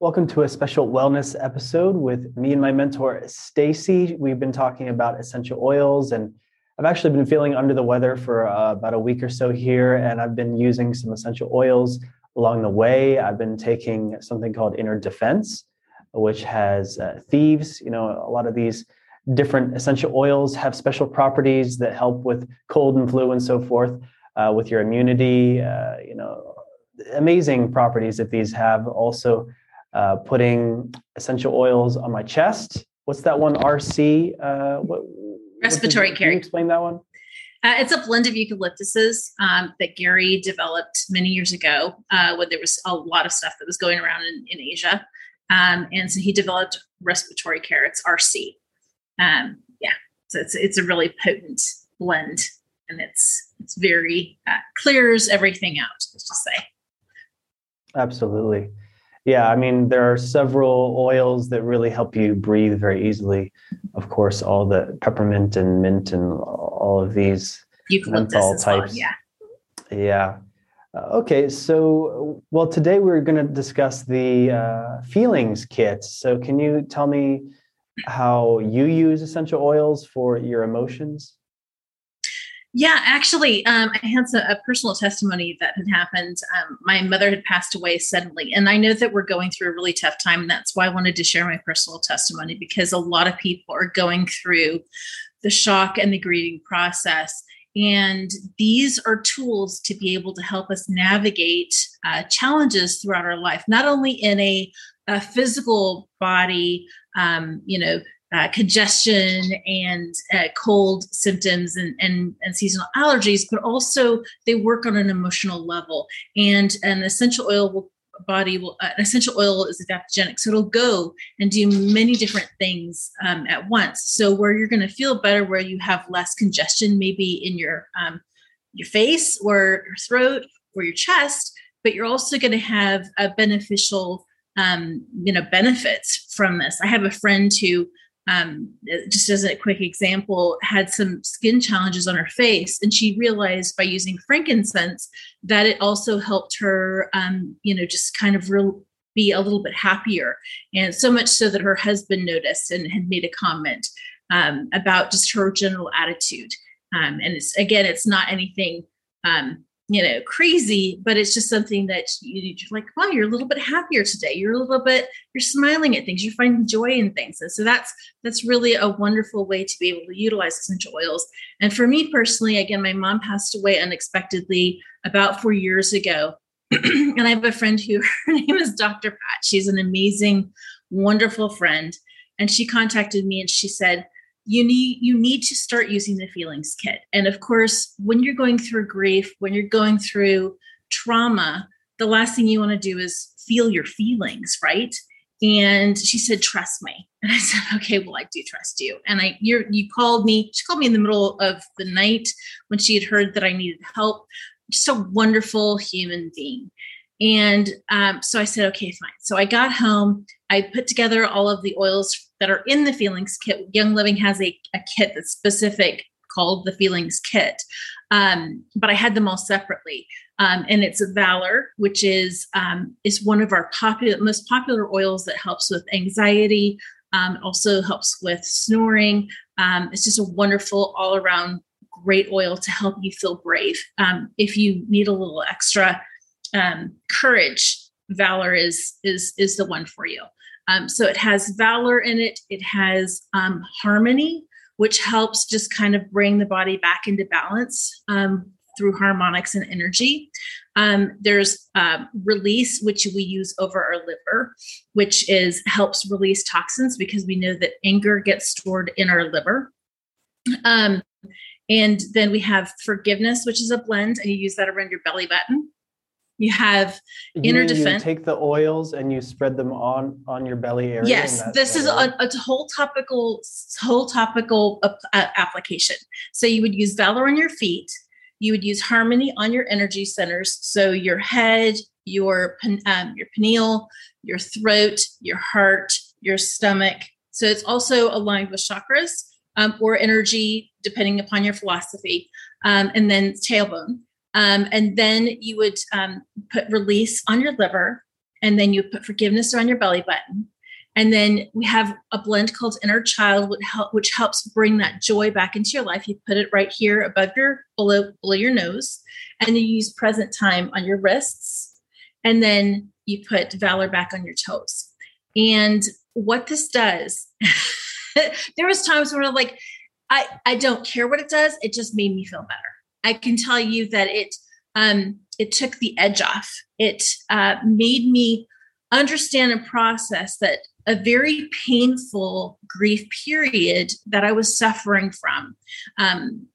Welcome to a special wellness episode with me and my mentor Stacy. We've been talking about essential oils and I've actually been feeling under the weather for uh, about a week or so here and I've been using some essential oils along the way. I've been taking something called Inner Defense, which has uh, thieves, you know, a lot of these different essential oils have special properties that help with cold and flu and so forth, uh, with your immunity, uh, you know, amazing properties that these have also uh, putting essential oils on my chest. What's that one? RC. Uh, what, Respiratory care. Can you explain that one? Uh, it's a blend of eucalyptuses um, that Gary developed many years ago uh, when there was a lot of stuff that was going around in, in Asia. Um, and so he developed respiratory care. It's RC. Um, yeah, so it's it's a really potent blend, and it's it's very uh, clears everything out. Let's just say. Absolutely. Yeah, I mean, there are several oils that really help you breathe very easily. Of course, all the peppermint and mint and all of these menthol types. Well, yeah. Yeah. Uh, okay, so well, today we're going to discuss the uh, feelings kit. So, can you tell me how you use essential oils for your emotions? Yeah, actually, um, I had a, a, personal testimony that had happened. Um, my mother had passed away suddenly, and I know that we're going through a really tough time. And that's why I wanted to share my personal testimony because a lot of people are going through the shock and the grieving process. And these are tools to be able to help us navigate uh, challenges throughout our life, not only in a, a physical body, um, you know, uh, congestion and uh, cold symptoms and, and, and seasonal allergies, but also they work on an emotional level. And an essential oil will body will uh, an essential oil is adaptogenic so it'll go and do many different things um, at once so where you're going to feel better where you have less congestion maybe in your um, your face or your throat or your chest but you're also going to have a beneficial um, you know benefits from this i have a friend who um, just as a quick example, had some skin challenges on her face, and she realized by using frankincense that it also helped her, um, you know, just kind of real, be a little bit happier. And so much so that her husband noticed and had made a comment um, about just her general attitude. Um, and it's again, it's not anything um, you know crazy but it's just something that you, are like wow you're a little bit happier today. You're a little bit you're smiling at things. You're finding joy in things. And so that's that's really a wonderful way to be able to utilize essential oils. And for me personally again my mom passed away unexpectedly about four years ago. And i have a friend who her name is dr pat. She's an amazing wonderful friend. And she contacted me and she said you need you need to start using the feelings kit. And of course when you're going through grief when you're going through trauma the last thing you want to do is feel your feelings right? And she said trust me. And i said okay well i do trust you. And i you you called me she called me in the middle of the night when she had heard that i needed help. Just a wonderful human being and um, so i said okay fine so i got home i put together all of the oils that are in the feelings kit. Young Living has a, a kit that's specific called the feelings kit. Um, but I had them all separately. Um, and it's Valor, which is um, is one of our popular most popular oils that helps with anxiety. Um, also helps with snoring. Um, it's just a wonderful all around great oil to help you feel brave. Um, if you need a little extra courage, Valor is is is the one for you. Um, so it has valor in it, it has um, harmony, which helps just kind of bring the body back into balance um, through harmonics and energy. Um, there's um, release, which we use over our liver, which is helps release toxins because we know that anger gets stored in our liver. Um, and then we have forgiveness, which is a blend, and you use that around your belly button. You have you inner defense. You take the oils and you spread them on on your belly area. Yes, this is a, a, whole topical whole topical uh, application. So you would use Valor on your feet. You would use Harmony on your energy centers. So your head, your um, your pineal, your throat, your heart, your stomach. So it's also aligned with chakras um, or energy, depending upon your philosophy. Um, and then tailbone. Um, and then you would um, put release on your liver and then you put forgiveness around your belly button. And then we have a blend called Inner Child, which, help, which helps bring that joy back into your life. You put it right here above your below below your nose, and you use present time on your wrists, and then you put valor back on your toes. And what this does, there was times where like, I I don't care what it does. It just made me feel better. I can tell you that it um, it took the edge off. It uh, made me understand and process that a very painful grief period that I was suffering from. Um,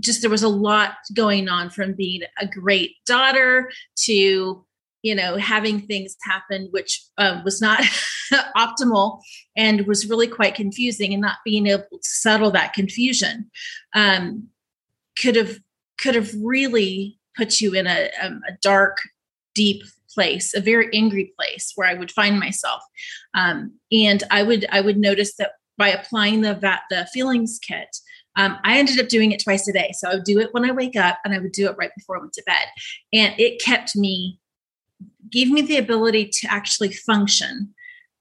just there was a lot going on from being a great daughter to you know having things happen which uh, was not optimal and was really quite confusing and not being able to settle that confusion um, could have could have really put you in a, um, a dark deep place a very angry place where i would find myself um, and i would i would notice that by applying the the feelings kit um, I ended up doing it twice a day. So I would do it when I wake up and I would do it right before I went to bed. And it kept me gave me the ability to actually function.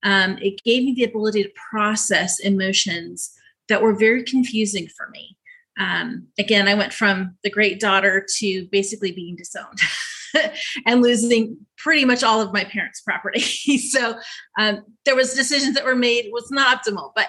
Um, it gave me the ability to process emotions that were very confusing for me. Um, again, I went from the great daughter to basically being disowned and losing pretty much all of my parents' property. so um, there was decisions that were made was not optimal, but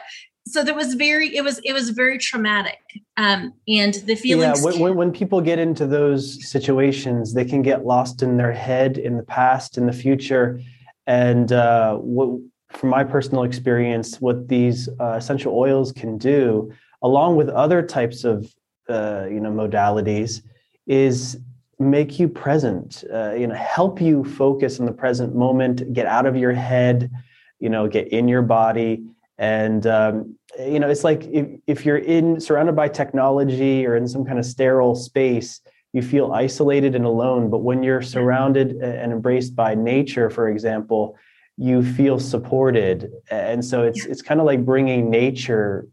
so there was very it was it was very traumatic um and the feelings yeah when, when people get into those situations they can get lost in their head in the past in the future and uh what from my personal experience what these uh, essential oils can do along with other types of uh, you know modalities is make you present uh, you know help you focus in the present moment get out of your head you know get in your body. And um, you know it's like if, if you're in surrounded by technology or in some kind of sterile space you feel isolated and alone. But when you're surrounded and embraced by nature for example you feel supported. And so it's it's kind of like bringing nature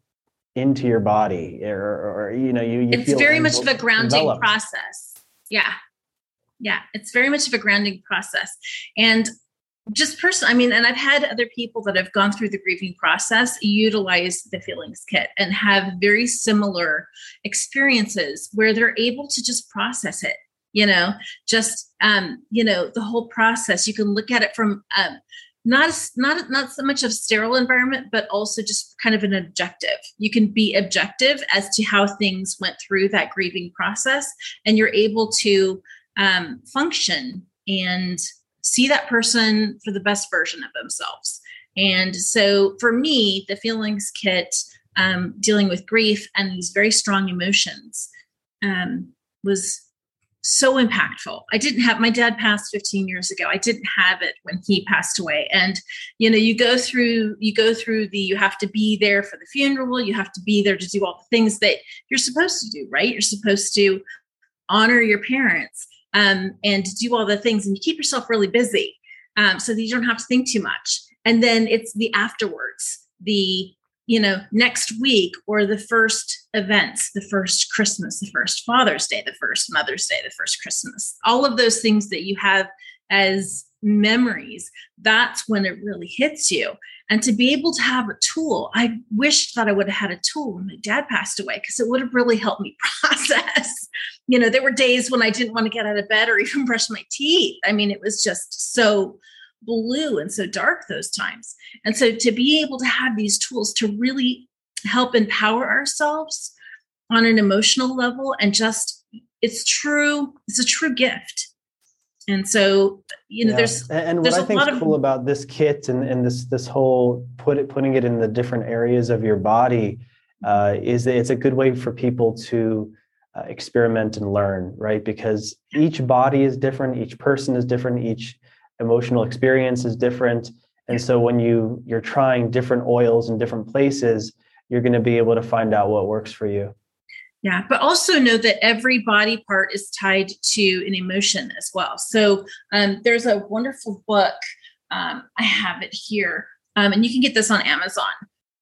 into your body or, or you know you, you it's very much of a grounding developed. process yeah yeah it's very much of a grounding process and just personally, I mean, and I've had other people that have gone through the grieving process utilize the feelings kit and have very similar experiences where they're able to just process it. You know, just um, you know, the whole process. You can look at it from um, not not not so much of sterile environment, but also just kind of an objective. You can be objective as to how things went through that grieving process, and you're able to um, function and see that person for the best version of themselves. And so for me, the feelings kit, um, dealing with grief and these very strong emotions, um, was so impactful. I didn't have my dad passed 15 years ago. I didn't have it when he passed away. And you know, you go through you go through the you have to be there for the funeral, you have to be there to do all the things that you're supposed to do, right? You're supposed to honor your parents um, and do all the things and you keep yourself really busy um, so that you don't have to think too much and then it's the afterwards the you know next week or the first events the first christmas the first father's day the first mother's day the first christmas all of those things that you have as memories that's when it really hits you. And to be able to have a tool i wish that i would have had a tool when my dad passed away because it would have really helped me process. You know there were days when i didn't want to get out of bed or even brush my teeth. I mean it was just so blue and so dark those times. And so to be able to have these tools to really help empower ourselves on an emotional level and just it's true it's a true gift. And so you know yeah. there's and, there's what i think is cool about this kit and, and this this whole put it putting it in the different areas of your body uh, is that it's a good way for people to uh, experiment and learn right? Because each body is different each person is different each emotional experience is different and so when you you're trying different oils in different places you're going to be able to find out what works for you yeah, but also know that every body part is tied to an emotion as well. So um, there's a wonderful book. Um, I have it here, um, and you can get this on Amazon.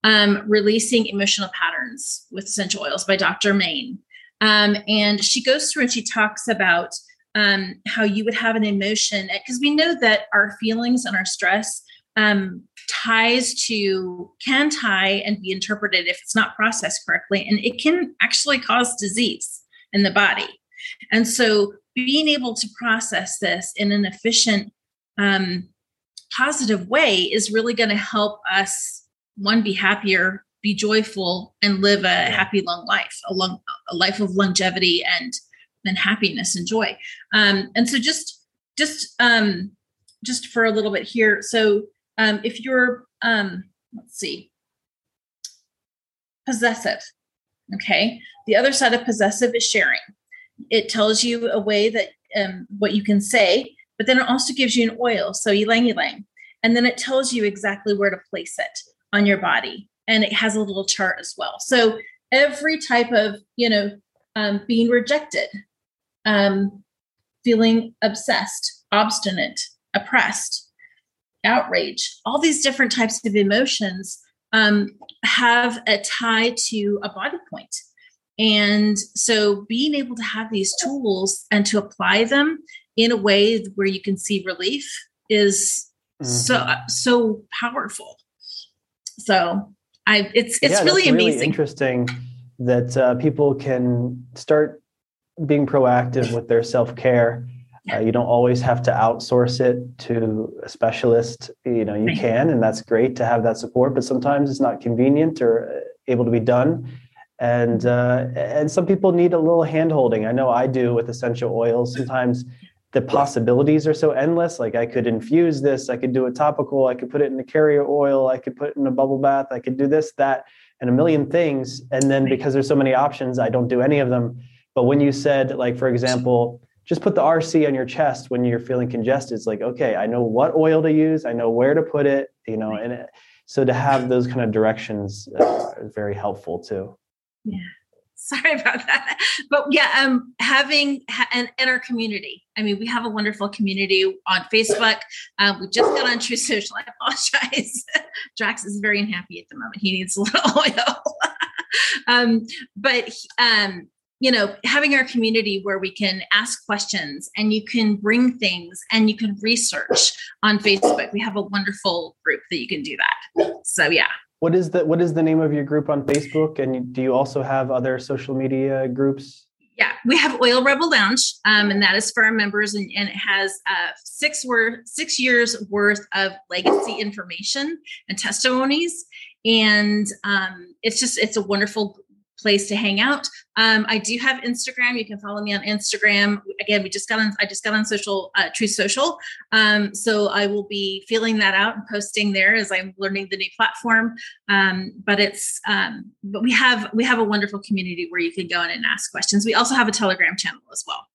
Um, Releasing Emotional Patterns with Essential Oils by Dr. Mein. Um, and she goes through and she talks about um, how you would have an emotion because we know that our feelings and our stress um, ties to can tie and be interpreted if it's not processed correctly and it can actually cause disease in the body. And so being able to process this in an efficient um, positive way is really going to help us one be happier be joyful and live a happy long life a long a life of longevity and and happiness and joy. Um, and so just just um, just for a little bit here so um, if you're um, let's see. Possessive okay? The other side of possessive is sharing. It tells you a way that um, what you can say but then it also gives you an oil so ylang ylang. And then it tells you exactly where to place it on your body and it has a little chart as well. So every type of you know um, being rejected um, feeling obsessed obstinate oppressed outrage all these different types of emotions um, have a tie to a body point and so being able to have these tools and to apply them in a way where you can see relief is mm-hmm. so so powerful so I it's it's yeah, really amazing. Interesting that uh, people can start being proactive with their self care. Uh, you don't always have to outsource it to a specialist. You know, you can, and that's great to have that support. But sometimes it's not convenient or uh, able to be done. And uh, and some people need a little hand holding. I know I do with essential oils. Sometimes the possibilities are so endless. Like I could infuse this, I could do a topical, I could put it in a carrier oil, I could put it in a bubble bath, I could do this, that, and a million things. And then because there's so many options, I don't do any of them. But when you said, like, for example, just put the RC on your chest when you're feeling congested, it's like, okay, I know what oil to use, I know where to put it, you know, and it, so to have those kind of directions uh, is very helpful too. Yeah. Sorry about that. But yeah um having and, and our community. I mean we have a wonderful community on facebook. Um, we just got on Truth Social. I apologize. Drax is very unhappy at the moment. He needs a little oil. Um but um you know having our community where we can ask questions and you can bring things and you can research on facebook we have a wonderful group that you can do that so yeah what is the what is the name of your group on Facebook? And do you also have other social media groups? Yeah, we have Oil Rebel Lounge, um, and that is for our members, and, and it has uh, six worth six years worth of legacy information and testimonies, and um, it's just it's a wonderful place to hang out. Um, I do have Instagram. You can follow me on Instagram. Again, we just got on. I just got on social, uh, Truth Social. Um, so I will be filling that out and posting there as I'm learning the new platform. Um, but it's um, but we have we have a wonderful community where you can go in and ask questions. We also have a Telegram channel as well.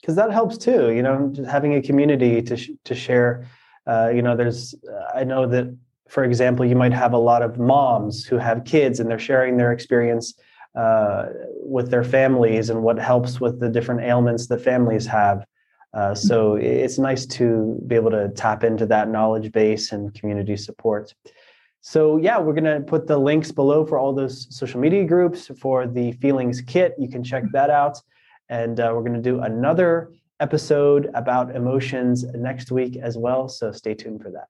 Because that helps too. You know, just having a community to sh- to share. Uh, you know, there's I know that for example, you might have a lot of moms who have kids and they're sharing their experience uh, with their families and what helps with the different ailments that families have. Uh, so it's nice to be able to tap into that knowledge base and community support. So yeah, we're to put the links below for all those social media groups for the Feelings Kit. You can check that out. And uh, we're to do another episode about emotions next week as well. So stay tuned for that.